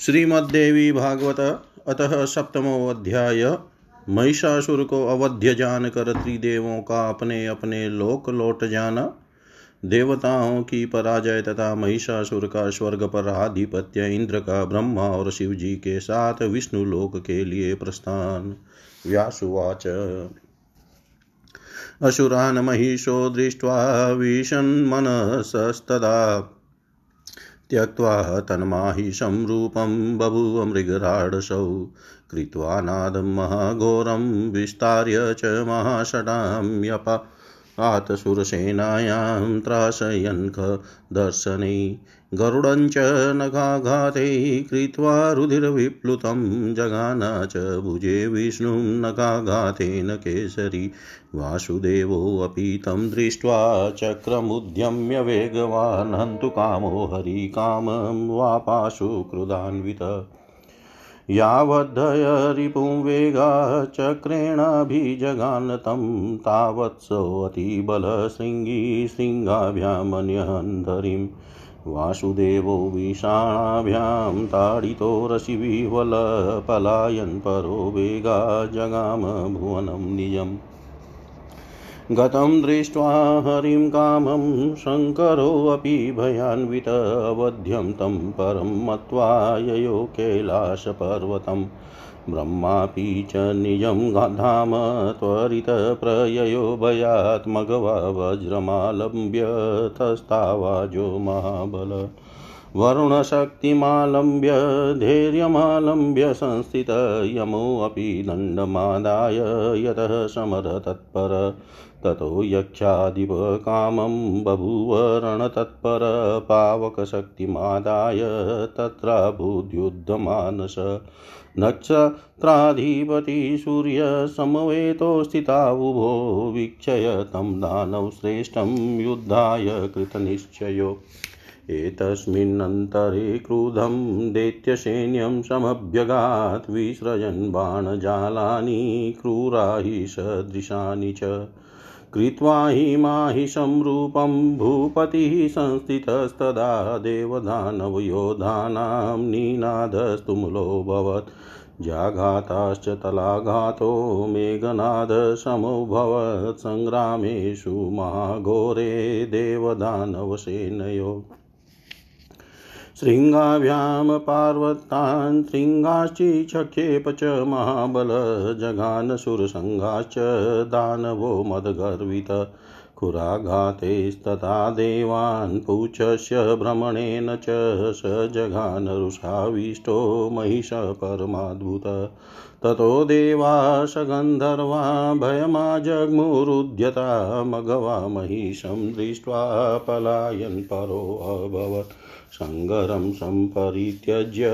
श्रीमद्देवी भागवत, अतः सप्तमो अध्याय महिषासुर को अवध्य जानकर त्रिदेवों का अपने अपने लोक लौट जाना। देवताओं की पराजय तथा महिषासुर का स्वर्ग पर आधिपत्य इंद्र का ब्रह्मा और शिव जी के साथ विष्णु लोक के लिए प्रस्थान। व्यासुवाच। असुरान् महिषो दृष्ट्वा विषन्मनसस्तदा त्यक्त्वा तन्माहिषं रूपं बभूव मृगराडसौ कृत्वा नादं महाघोरं विस्तार्य च महाषडां आतसुरसेनायां त्रासयन् दर्शने गरुडं च नखाघाते कृत्वा रुधिरविप्लुतं जगान च भुजे विष्णुं नखाघातेन केसरी। वासुदेवोऽपि तं दृष्ट्वा चक्रमुद्यम्य वेगवान् हन्तु कामो हरिकामं वापाशु क्रुधान्वित। यावद्धय रिपुं वेगा चक्रेणाभिजगान् तं तावत्सोऽतिबलशृङ्गी शृङ्गाभ्यामन्यहन्धरीम्। वासुदेवो विषाणाभ्यां ताडितो पलायन् परो वेगा जगाम भुवनं निजम्। गतं दृष्ट्वा हरिं कामं शङ्करोऽपि भयान्वितवध्यं तं परं मत्वा ययो कैलासपर्वतं ब्रह्मापि च निजं धाम त्वरितप्रययो भयात्मगवा वज्रमालम्ब्य तस्तावाजो महाबल। वरुणशक्तिमालम्ब्य धैर्यमालम्ब्य संस्थित यमोऽपि दण्डमादाय यतः समरतत्पर। ततो यक्षाधिपकामं बभूव रणतत्पर पावकशक्तिमादाय तत्राभूद्युद्धमानस नक्षत्राधिपति सूर्यसमवेतो स्थिता उभो वीक्षय तं दानवश्रेष्ठं युद्धाय कृतनिश्चयो। एतस्मिन्नन्तरे क्रुधं दैत्यसैन्यं समभ्यगात् विसृजन् बाणजालानि क्रूराहि सदृशानि च। कृत्वा हि माहिषं रूपं भूपतिः संस्थितस्तदा देवदानवयोधानां नीनादस्तुमुलोऽभवत् जाघाताश्च तलाघातो मेघनादसमोऽभवत् सङ्ग्रामेषु महाघोरे देवदानवसेनयो शृङ्गाभ्यां पार्वतान् शृङ्गाश्चिक्षेप च महाबल जगानसुरसङ्घाश्च दानवो मदगर्वित। खुराघातेस्तथा देवान् पुच्छस्य भ्रमणेन च स जघानरुषाविष्टो महिषः परमाद्भुत। ततो देवा सगन्धर्वा भयमाजग्मुरुद्यता मघवा महिषं दृष्ट्वा पलायन् परोऽभवत् सङ्गरं सम्परित्यज्य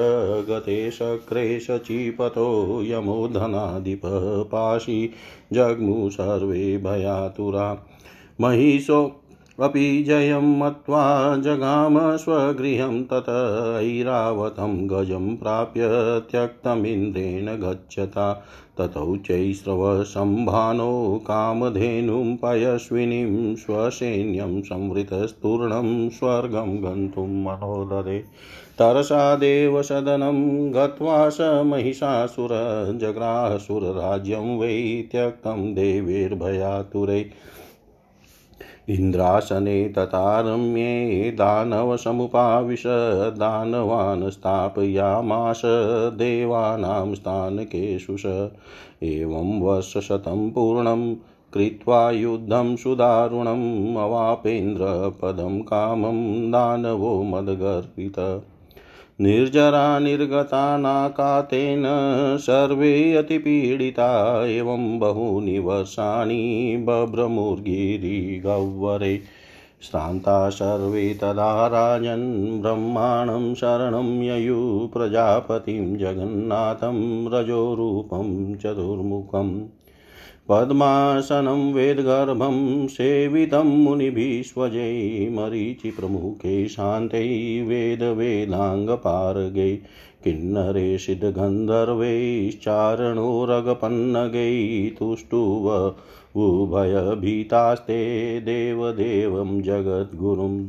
गते शक्रे शचीपतो यमोधनाधिपः पाशी जग्मु सर्वे भयातुरा महिषो अपि जयं मत्वा जगाम स्वगृहं तत ऐरावतं गजं प्राप्य त्यक्तमिन्द्रेण गच्छता। ततौ चैस्रवसम्भानो कामधेनुं पयस्विनीं स्वसैन्यं संवृतस्तूर्णं स्वर्गं गन्तुं मनोदरे तरसा देवसदनं गत्वा स महिषासुर जग्रासुरराज्यं वै त्यक्तं देवैर्भयातुरै। इन्द्रासने तथा रम्ये दानवसमुपाविश, दानवान् स्थापयामास देवानां स्थानकेषु स एवं वर्षशतं पूर्णं कृत्वा युद्धं सुदारुणम्, अवापेन्द्रपदं कामं दानवो मदगर्वित। निर्जरा निर्गता नाकातेन सर्वे अतिपीडिता एवं बहूनि वर्षाणि बभ्रमुर्गिरिगह्वरे श्रान्ता सर्वे तदा राजन् ब्रह्माणं शरणं ययु प्रजापतिं जगन्नाथं रजोरूपं चतुर्मुखम्। पद्मासनं वेदगर्भं सेवितं मुनिभिस्वजै मरीचिप्रमुखे शान्तै वेदवेदाङ्गपारगै किन्नरे सिद्धगन्धर्वैश्चारणोरगपन्नगै तुष्टुव उभयभीतास्ते देवदेवं जगद्गुरुम्।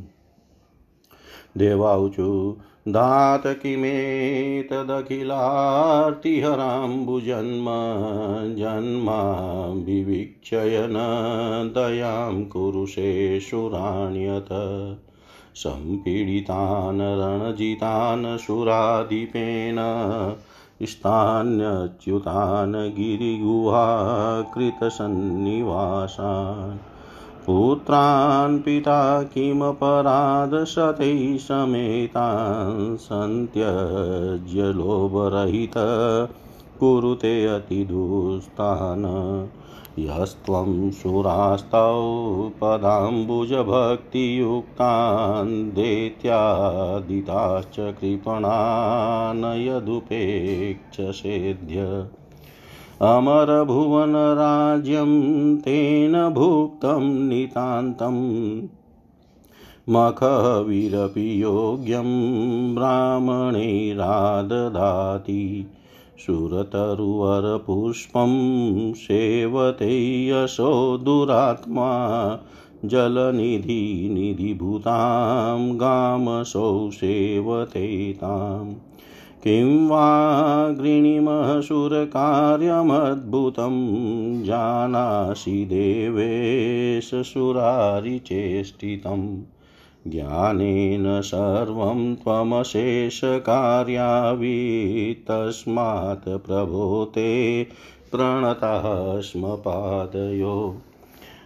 देवाऊचु धात किमेतदखिलार्तिहराम्बुजन्म जन्मा विवीक्षयन दयां कुरुषे सुराण्यत सम्पीडितान् रणजितान् सुराधिपेन स्थान्यच्युतान् गिरिगुहा कृतसन्निवासान् पुत्रान् पिता किमपराधशतैः समेतान् सन्त्यज्य लोभरहित कुरुते अतिदुस्तान्। यस्त्वं सुरास्तौ पदाम्बुजभक्तियुक्तान् दैत्यादिताश्च कृपणान् यदुपेक्षसेद्य अमरभुवनराज्यं तेन भुक्तं नितान्तम् मखविरपि योग्यं ब्राह्मणैराददाति सुरतरुवरपुष्पं सेवते यशो दुरात्मा। जलनिधिनिधिभूतां गामसौ सेवते ताम्। किं वा गृणीमसुरकार्यमद्भुतं जानासि देवेश सुरारिचेष्टितं। ज्ञानेन सर्वं त्वमशेषकार्यावितस्मात् प्रभो ते प्रणतः स्म पादयो।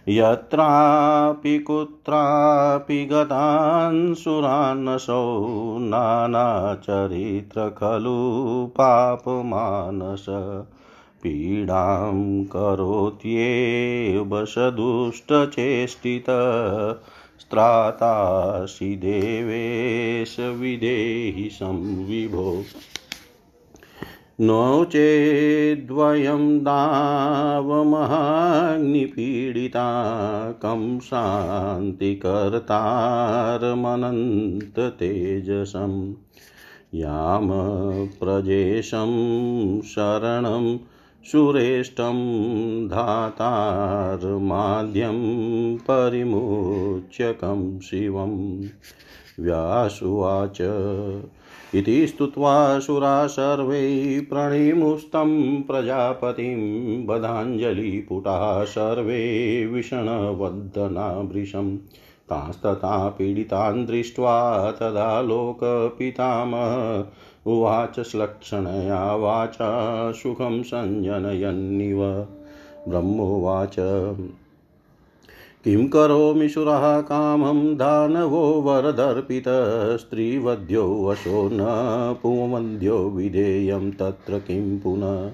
यत्रापि कुत्रापि गतान् सुरान्नसौ नानाचरित्र खलु पापमानस। पीडां करोत्येव सदुष्टचेष्टित। स्त्रातासि देवेश विदेहि संविभो। नो चेद्वयं दावमहाग्निपीडिता कं शान्तिकर्तारमनन्ततेजसं याम प्रजेशं शरणं सुरेष्टं धातार्माद्यं परिमुच्यकं शिवं व्यासुवाच इति स्तुत्वा सुरा सर्वै प्रणिमुस्तं प्रजापतिं बधाञ्जलिपुटाः सर्वे विषणवदना वृशं तास्तथा पीडितान् दृष्ट्वा तदा लोकपितामह उवाच श्लक्षणया वाचा सुखं सञ्जनयन्निव। ब्रह्मोवाच किं करोमि सुरः कामं दानवो वरदर्पितस्त्रीवध्यो वशो न पुवन्द्यो विधेयं तत्र किं पुनः?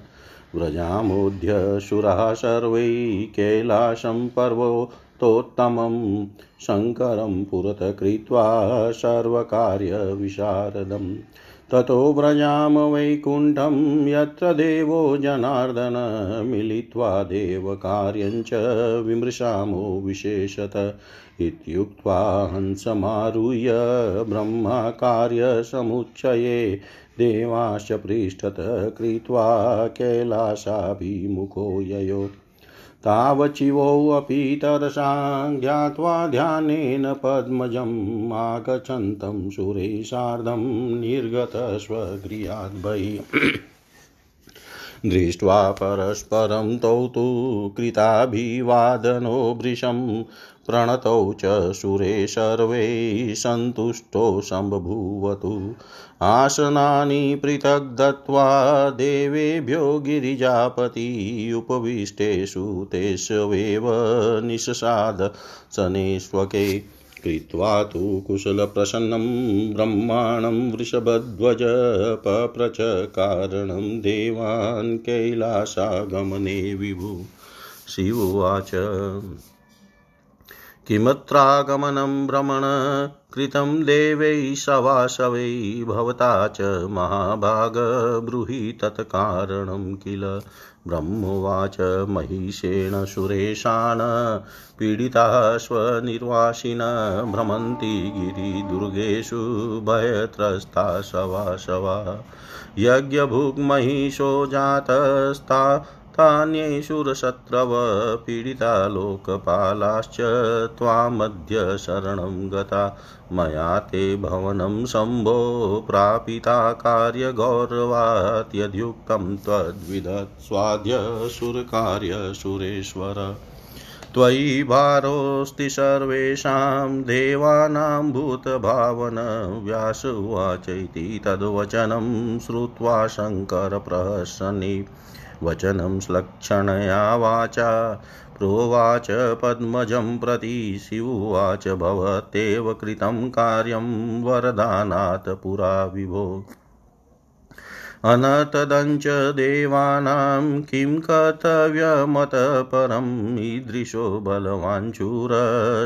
व्रजामोऽध्य सुरः सर्वै कैलासं पर्वतोत्तमं शङ्करं पुरतः कृत्वा सर्वकार्यविशारदम् ततो व्रजाम वैकुण्ठं यत्र देवो जनार्दन, मिलित्वा देवकार्यञ्च विमृशामो विशेषत। इत्युक्त्वा हंसमारुह्य ब्रह्मकार्यसमुच्चये देवाश्च पृष्ठत कृत्वा कैलासाभिमुखो ययो तावचिवोऽपि तरसां ज्ञात्वा ध्यानेन पद्मजम् आगच्छन्तं सुरेशार्धं निर्गतस्वगृहात् बहिः। दृष्ट्वा परस्परं तौ तु कृताभिवादनो भृशं। प्रणतौ च सुरे सर्वे सन्तुष्टो सम्बभूवतु। आसनानि पृथक् दत्त्वा देवेभ्यो गिरिजापति उपविष्टेषु तेष्वेव निशसाद शनेष्वके। कृत्वा तु कुशलप्रसन्नं ब्रह्माणं वृषभध्वज पप्रच कारणं देवान् कैलासागमने विभु। शिवोवाच किमत्रागमनं भ्रमण कृतं देवैः सवासवै भवता च महाभाग ब्रूहि तत्कारणं किल? ब्रह्मोवाच महिषेण सुरेशान् पीडिताः स्वनिर्वासिन भ्रमन्ति गिरिदुर्गेषु भयत्रस्ता सवासवा। यज्ञभुग्महिषो जातस्ता तान्यैषुरशत्रव पीडिता लोकपालाश्च त्वामद्य शरणं गता। मया ते भवनं शम्भो प्रापिता कार्यगौरवात्। यद्युक्तं त्वद्विदत्स्वाद्य सुरकार्य सुरेश्वर। त्वयि भारोऽस्ति सर्वेषां देवानां भूतभावन व्यास उवाचैति तद्वचनं श्रुत्वा शङ्करप्रहसनि। वचनं श्लक्षणया वाचा, प्रोवाच पद्मजं प्रति शिवुवाच भवत्येव कृतं कार्यं वरदानात् पुरा विभो। अनतदञ्च देवानां किं कर्तव्यमतः परम् ईदृशो बलवाञ्चूर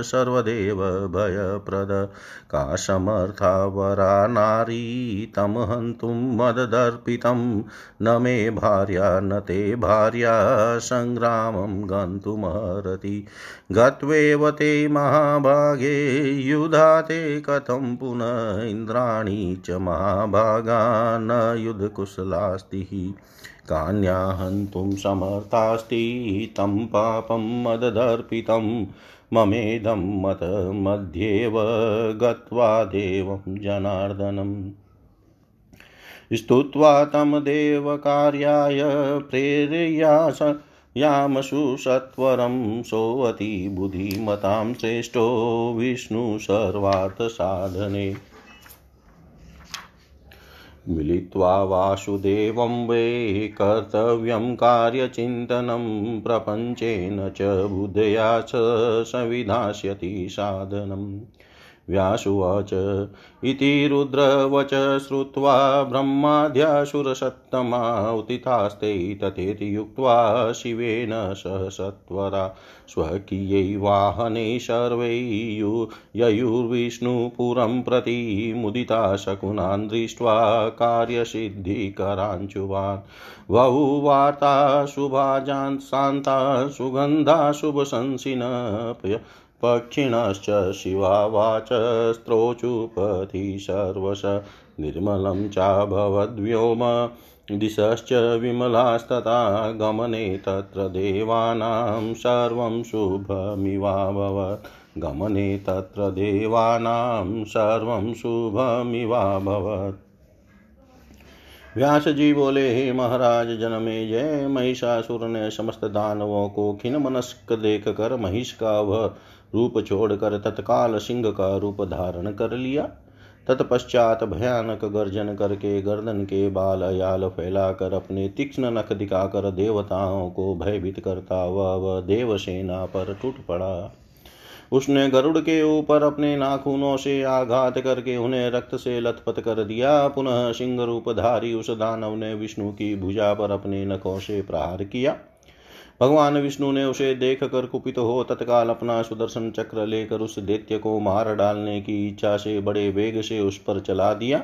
सर्वदेव भयप्रद। का समर्था वरा नारी तं हन्तुं मददर्पितं। न मे भार्या, न ते भार्या, सङ्ग्रामं गन्तुमर्हति। गत्वेव ते महाभागे, युधा ते कथं पुनः इन्द्राणी च महाभागा, न युधकुशलास्ति कान्या हन्तुं समर्थास्ति तं पापं मददर्पितं। ममेदं मतमध्येव गत्वा देवं जनार्दनम्। स्तुत्वा तं देवकार्याय प्रेरयास यामसु सत्वरं सोऽति बुद्धिमतां श्रेष्ठो विष्णुसर्वार्थसाधने मिलित्वा वासुदेवं वे कर्तव्यं कार्यचिन्तनं प्रपञ्चेन च बुद्धया च सविधास्यति साधनम्। व्यासुवाच। इति रुद्रवच श्रुत्वा ब्रह्माद्यासुरसत्तमा उतितास्ते तथेति युक्त्वा शिवेन सह सत्वरा स्वकीयै वाहने सर्वै ययुर्विष्णुपुरं प्रति मुदिता शकुनान् दृष्ट्वा कार्यसिद्धिकराञ्चुवान् वहु वार्ता शुभाजान् शान्ता सुगन्धा शुभशंसिन पक्षिणश्च शिवावाच स्त्रोचुपति सर्वश निर्मलं चाभवद्व्योम दिशश्च विमलास्तथा गमने तत्र देवानां सर्वं शुभमिवाभवत्। गमने तत्र देवानां सर्वं शुभमिवाभवत्। व्यास जी बोले, हे महाराज, जनमे जय। महिषासुर ने समस्त दानवों को खिन मनस्क देख कर महिष का वह रूप छोड़कर तत्काल सिंह का रूप धारण कर लिया। तत्पश्चात भयानक गर्जन करके गर्दन के बाल अयाल फैलाकर अपने तीक्ष्ण नख दिखाकर देवताओं को भयभीत करता हुआ वह देवसेना पर टूट पड़ा। उसने गरुड़ के ऊपर अपने नाखूनों से आघात करके उन्हें रक्त से लथपथ कर दिया। पुनः सिंह रूपधारी उस दानव ने विष्णु की भुजा पर अपने नखों से प्रहार किया। भगवान विष्णु ने उसे देख कर कुपित हो तत्काल अपना सुदर्शन चक्र लेकर उस दैत्य को मार डालने की इच्छा से बड़े वेग से उस पर चला दिया।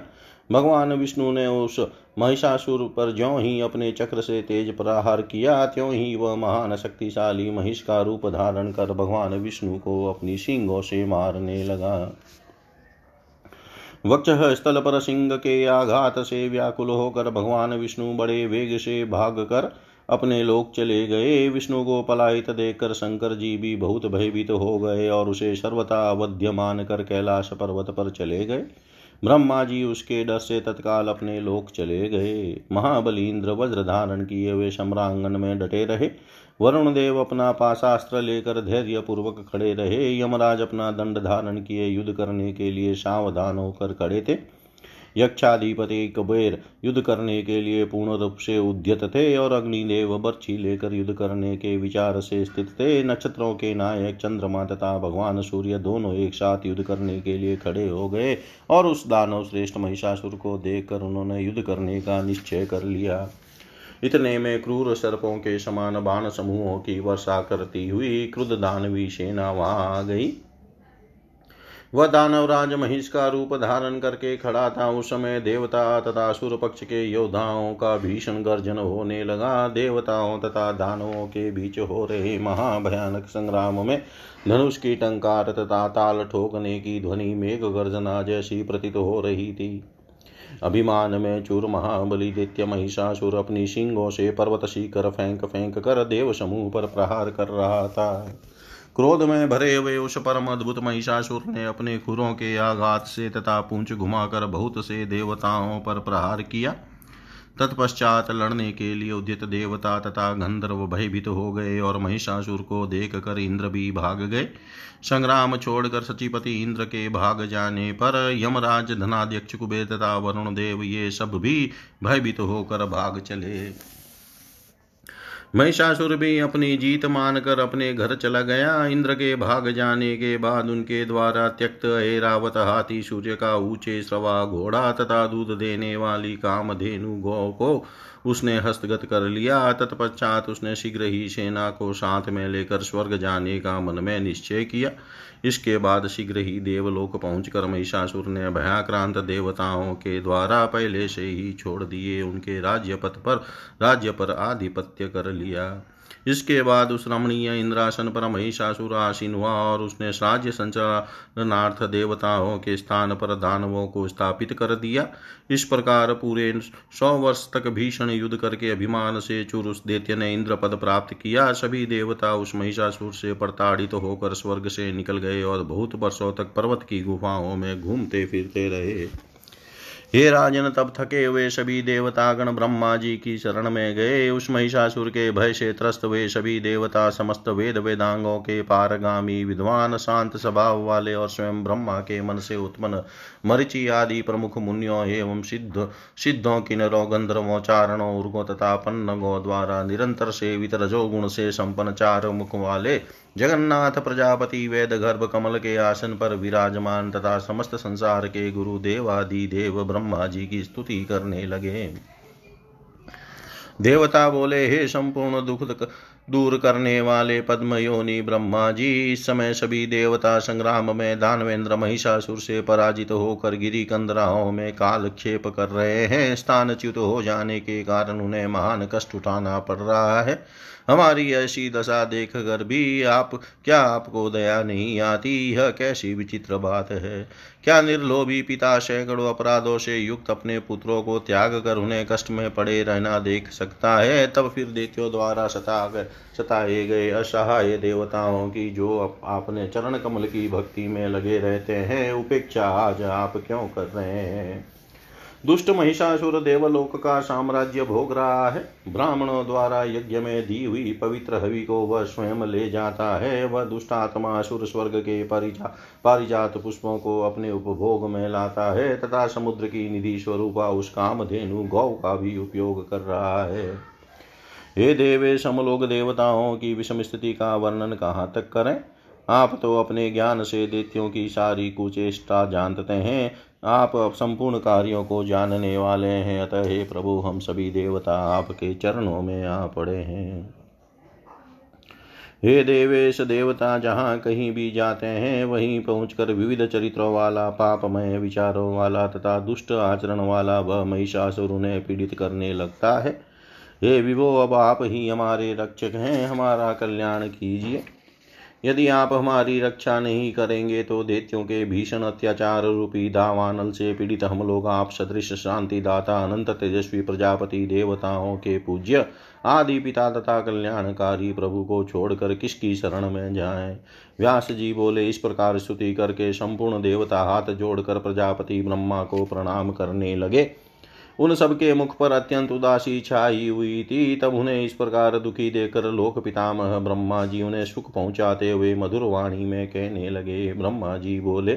भगवान विष्णु ने उस महिषासुर पर ज्यों ही अपने चक्र से तेज प्रहार किया, त्यों ही वह महान शक्तिशाली महिष का रूप धारण कर भगवान विष्णु को अपनी सिंगों से मारने लगा। वक्ष स्थल पर सिंह के आघात से व्याकुल होकर भगवान विष्णु बड़े वेग से भाग कर अपने लोक चले गए। विष्णु को पलायित देखकर शंकर जी भी बहुत भयभीत हो गए और उसे सर्वथा अवध्य मान कर कैलाश पर्वत पर चले गए। ब्रह्मा जी उसके डर से तत्काल अपने लोक चले गए। महाबली इंद्र वज्र धारण किए हुए सम्रांगन में डटे रहे। वरुण देव अपना पाशास्त्र लेकर धैर्य पूर्वक खड़े रहे। यमराज अपना दंड धारण किए युद्ध करने के लिए सावधान होकर खड़े थे। यक्षाधिपति कुबेर युद्ध करने के लिए पूर्ण रूप से उद्यत थे और अग्निदेव बर्छी लेकर युद्ध करने के विचार से स्थित थे। नक्षत्रों के नायक चंद्रमा तथा भगवान सूर्य दोनों एक साथ युद्ध करने के लिए खड़े हो गए और उस दानव श्रेष्ठ महिषासुर को देखकर उन्होंने युद्ध करने का निश्चय कर लिया। इतने में क्रूर सर्पों के समान बाण समूहों की वर्षा करती हुई क्रुद्ध दानवी सेना वहाँ आ गई। वह दानवराज महिष का रूप धारण करके खड़ा था। उस समय देवता तथा सुर पक्ष के योद्धाओं का भीषण गर्जन होने लगा। देवताओं तथा दानवों के बीच हो रहे महाभयानक संग्राम में धनुष की टंकार तथा ताल ठोकने की ध्वनि मेघ गर्जना जैसी प्रतीत हो रही थी। अभिमान में चूर महाबली दैत्य महिषासुर अपनी सिंगों से पर्वत शिखर फेंक फेंक कर देव समूह पर प्रहार कर रहा था। क्रोध में भरे हुए उस परम अद्भुत महिषासुर ने अपने खुरों के आघात से तथा पूंछ घुमाकर बहुत से देवताओं पर प्रहार किया। तत्पश्चात लड़ने के लिए उद्यत देवता तथा गंधर्व भयभीत हो गए और महिषासुर को देख कर इंद्र भी भाग गए। संग्राम छोड़कर सचिपति इंद्र के भाग जाने पर यमराज धनाध्यक्ष कुबेर तथा वरुण देव ये सब भी भयभीत होकर भाग चले। महिषासुर भी अपनी जीत मानकर अपने घर चला गया। इंद्र के भाग जाने के बाद उनके द्वारा त्यक्त ऐरावत हाथी, सूर्य का ऊँचे सवा घोड़ा तथा दूध देने वाली कामधेनु गौ को उसने हस्तगत कर लिया, तत्पश्चात उसने शीघ्र ही सेना को साथ में लेकर स्वर्ग जाने का मन में निश्चय किया। इसके बाद शीघ्र ही देवलोक पहुंचकर महिषासुर ने भयाक्रांत देवताओं के द्वारा पहले से ही छोड़ दिए उनके राज्य पथ पर, राज्य पर आधिपत्य कर लिया। इसके बाद उस रमणीय इंद्रासन पर महिषासुर आसीन हुआ और उसने राज्य संचालनार्थ देवताओं के स्थान पर दानवों को स्थापित कर दिया। इस प्रकार पूरे सौ वर्ष तक भीषण युद्ध करके अभिमान से चुर उस दैत्य ने इंद्र पद प्राप्त किया। सभी देवता उस महिषासुर से प्रताड़ित तो होकर स्वर्ग से निकल गए और बहुत वर्षों तक पर्वत की गुफाओं में घूमते फिरते रहे। हे राजन, तब थके हुए सभी देवतागण ब्रह्मा जी की शरण में गए। उस महिषासुर के भय से त्रस्त हुए सभी देवता समस्त वेद वेदांगों के पारगामी विद्वान, शांत स्वभाव वाले और स्वयं ब्रह्मा के मन से उत्पन्न मरिचि आदि प्रमुख मुनियों एवं सिद्ध, सिद्धों, किन्नरों, गंधर्वों, चारणों, उर्गों तथा पन्नगों द्वारा निरंतर सेवित रजोगुण से संपन्न चार मुख वाले जगन्नाथ प्रजापति वेद गर्भ कमल के आसन पर विराजमान तथा समस्त संसार के गुरु देवादि देव ब्रह्मा जी की स्तुति करने लगे। देवता बोले, हे संपूर्ण दुख दूर करने वाले पद्म योनि ब्रह्मा जी, इस समय सभी देवता संग्राम में दानवेंद्र महिषासुर से पराजित होकर गिरी कंदराओं में कालक्षेप कर रहे हैं। स्थानच्युत हो जाने के कारण उन्हें महान कष्ट उठाना पड़ रहा है। हमारी ऐसी दशा देख कर भी आप, क्या आपको दया नहीं आती? यह कैसी विचित्र बात है। क्या निर्लोभी पिता सैकड़ों अपराधों से युक्त अपने पुत्रों को त्याग कर उन्हें कष्ट में पड़े रहना देख सकता है? तब फिर देत्यों द्वारा सता सताए गए असहाय देवताओं की जो आपने चरण कमल की भक्ति में लगे रहते हैं, उपेक्षा आज आप क्यों कर रहे हैं? दुष्ट महिषासुर देवलोक का साम्राज्य भोग रहा है। ब्राह्मणों द्वारा यज्ञ में दी हुई पवित्र हवि को वह स्वयं ले जाता है। वह दुष्ट आत्मा असुर स्वर्ग के परिजा, पारिजात पुष्पों को अपने उपभोग में लाता है तथा समुद्र की निधि स्वरूपा उस काम धेनु गौ का भी उपयोग कर रहा है। हे देवे, समलोक देवताओं की विषम स्थिति का वर्णन कहाँ तक करें? आप तो अपने ज्ञान से दैत्यों की सारी कुचेष्टा जानते हैं। आप संपूर्ण कार्यों को जानने वाले हैं। अतः हे प्रभु, हम सभी देवता आपके चरणों में आ पड़े हैं। हे देवेश, देवता जहाँ कहीं भी जाते हैं, वहीं पहुंचकर विविध चरित्रों वाला, पापमय विचारों वाला तथा दुष्ट आचरण वाला वह महिषासुर उन्हें पीड़ित करने लगता है। हे विभो, अब आप ही हमारे रक्षक हैं। हमारा कल्याण कीजिए। यदि आप हमारी रक्षा नहीं करेंगे तो देत्यों के भीषण अत्याचार रूपी दावानल से पीड़ित हम लोग आप सदृश शांति दाता, अनंत तेजस्वी प्रजापति, देवताओं के पूज्य, आदि पिता तथा कल्याणकारी प्रभु को छोड़कर किसकी शरण में जाएँ? व्यास जी बोले, इस प्रकार स्तुति करके संपूर्ण देवता हाथ जोड़कर प्रजापति ब्रह्मा को प्रणाम करने लगे। उन सबके मुख पर अत्यंत उदासी छाई हुई थी। तब उन्हें इस प्रकार दुखी देकर लोक पितामह ब्रह्मा जी उन्हें सुख पहुंचाते हुए मधुर वाणी में कहने लगे, ब्रह्मा जी, बोले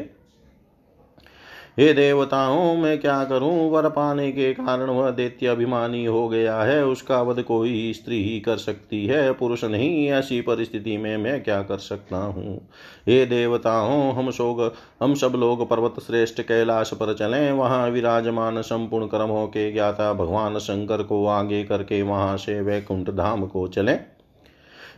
हे देवताओं, मैं क्या करूँ? वर पाने के कारण वह दैत्य अभिमानी हो गया है। उसका वध कोई स्त्री ही कर सकती है। पुरुष नहीं, ऐसी परिस्थिति में मैं क्या कर सकता हूँ? हे देवताओं, हम सोग हम सब लोग पर्वत श्रेष्ठ कैलाश पर चलें। वहाँ विराजमान संपूर्ण कर्मों के ज्ञाता भगवान शंकर को आगे करके वहाँ से वैकुंठ धाम को चलें।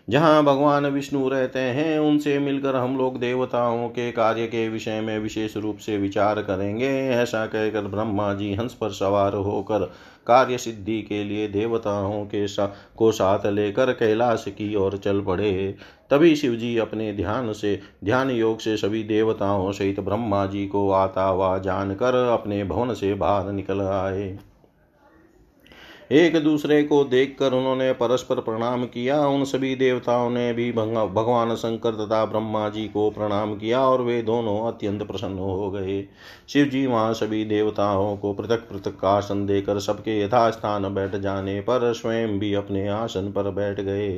जहाँ भगवान विष्णु रहते हैं, उनसे मिलकर हम लोग देवताओं के कार्य के विषय में विशेष रूप से विचार करेंगे। ऐसा कहकर ब्रह्मा जी हंस पर सवार होकर कार्य सिद्धि के लिए देवताओं के सा, को साथ लेकर कैलाश की ओर चल पड़े। तभी शिव जी अपने ध्यान से, ध्यान योग से सभी देवताओं सहित ब्रह्मा जी को आता हुआ जानकर अपने भवन से बाहर निकल आए। एक दूसरे को देखकर उन्होंने परस्पर प्रणाम किया। उन सभी देवताओं ने भी भगवान शंकर तथा ब्रह्मा जी को प्रणाम किया और वे दोनों अत्यंत प्रसन्न हो गए। शिव जी वहाँ सभी देवताओं को पृथक पृथक आसन देकर सबके यथास्थान बैठ जाने पर स्वयं भी अपने आसन पर बैठ गए।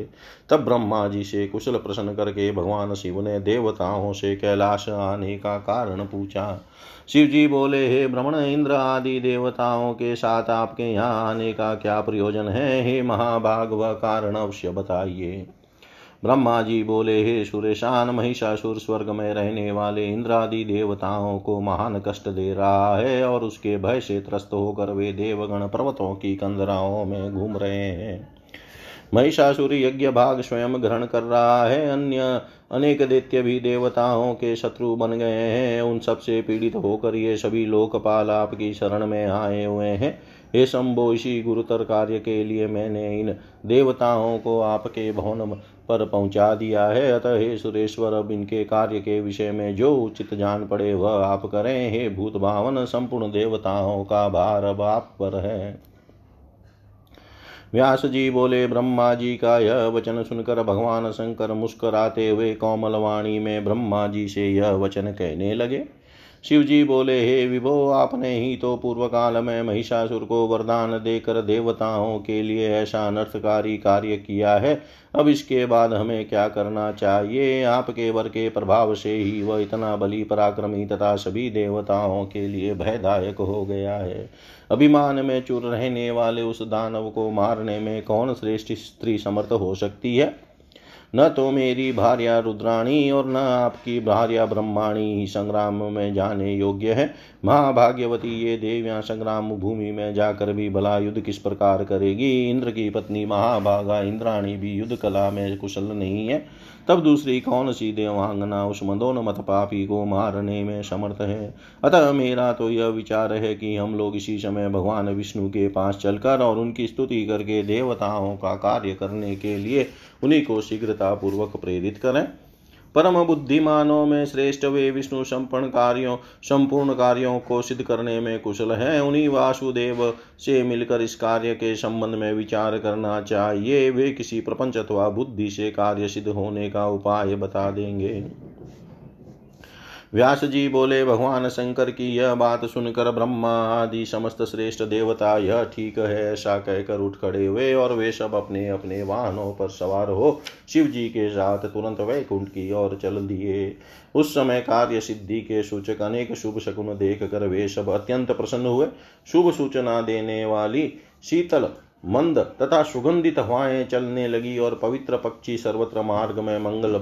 तब ब्रह्मा जी से कुशल प्रसन्न करके भगवान शिव ने देवताओं से कैलाश आने का कारण पूछा। शिव जी बोले, हे भ्रमण इंद्र आदि देवताओं के साथ आपके यहाँ आने का क्या प्रयोजन है? हे महाभाग व कारण अवश्य बताइए। ब्रह्मा जी बोले, हे सुरेशान, महिषासुर स्वर्ग में रहने वाले इंद्रादि देवताओं को महान कष्ट दे रहा है और उसके भय से त्रस्त होकर वे देवगण पर्वतों की कंदराओं में घूम रहे हैं। महिषासुर यज्ञ भाग स्वयं ग्रहण कर रहा है। अन्य अनेक दैत्य भी देवताओं के शत्रु बन गए हैं। उन सबसे पीड़ित होकर ये सभी लोकपाल आपकी शरण में आए हुए हैं। हे शंभो, इसी गुरुतर कार्य के लिए मैंने इन देवताओं को आपके भवन पर पहुँचा दिया है। अतः हे सुरेश्वर, अब इनके कार्य के विषय में जो उचित जान पड़े, वह आप करें। हे भूत भावन संपूर्ण देवताओं का भार अब आप पर है। व्यास जी बोले, ब्रह्मा जी का यह वचन सुनकर भगवान शंकर मुस्कराते हुए कोमलवाणी में ब्रह्मा जी से यह वचन कहने लगे। शिव जी बोले, हे विभो, आपने ही तो पूर्व काल में महिषासुर को वरदान देकर देवताओं के लिए ऐसा अनर्थकारी कार्य किया है। अब इसके बाद हमें क्या करना चाहिए? आपके वर के प्रभाव से ही वह इतना बलि पराक्रमी तथा सभी देवताओं के लिए भयदायक हो गया है। अभिमान में चुर रहने वाले उस दानव को मारने में कौन श्रेष्ठ स्त्री समर्थ हो सकती है? न तो मेरी भार्या रुद्राणी और न आपकी भार्या ब्रह्माणी ही संग्राम में जाने योग्य है। महाभाग्यवती ये देवियाँ संग्राम भूमि में जाकर भी भला युद्ध किस प्रकार करेगी? इंद्र की पत्नी महाभागा इंद्राणी भी युद्ध कला में कुशल नहीं है। तब दूसरी कौन सी देवांगना उस मदोन्मत पापी को मारने में समर्थ है। अतः मेरा तो यह विचार है कि हम लोग इसी समय भगवान विष्णु के पास चलकर और उनकी स्तुति करके देवताओं का कार्य करने के लिए उन्हीं को शीघ्रतापूर्वक प्रेरित करें। परम बुद्धिमानों में श्रेष्ठ वे विष्णु संपूर्ण कार्यों संपूर्ण कार्यों को सिद्ध करने में कुशल हैं। उन्हीं वासुदेव से मिलकर इस कार्य के संबंध में विचार करना चाहिए। वे किसी प्रपंच अथवा बुद्धि से कार्य सिद्ध होने का उपाय बता देंगे। व्यास जी बोले, भगवान शंकर की यह बात सुनकर ब्रह्मा आदि समस्त श्रेष्ठ देवता यह ठीक है, ऐसा कहकर उठ खड़े हुए और वे सब अपने अपने वाहनों पर सवार हो शिव जी के साथ तुरंत वैकुंठ की ओर चल दिए। उस समय कार्य सिद्धि के सूचक अनेक शुभ शकुन देख कर वे सब अत्यंत प्रसन्न हुए। शुभ सूचना देने वाली शीतल मंद तथा सुगंधित हवाएँ चलने लगी और पवित्र पक्षी सर्वत्र मार्ग में मंगल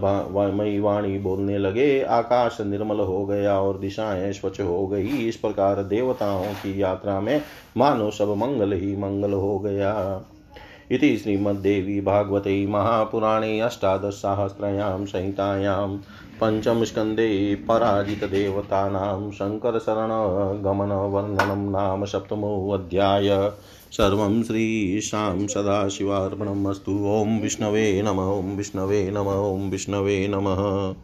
मई वाणी बोलने लगे। आकाश निर्मल हो गया और दिशाएँ स्वच्छ हो गई। इस प्रकार देवताओं की यात्रा में मानो सब मंगल ही मंगल हो गया। इति श्रीमद्देवी भागवते महापुराणे अष्टादशसाहस्रयां संहितायां पञ्चमस्कन्धे पराजितदेवतानां शङ्करशरणगमनवर्णनं नाम सप्तमोऽध्याय। सर्वं श्रीशां सदाशिवार्पणम् अस्तु। ॐ विष्णवे नम, ॐ विष्णवे नम, ॐ विष्णवे नमः।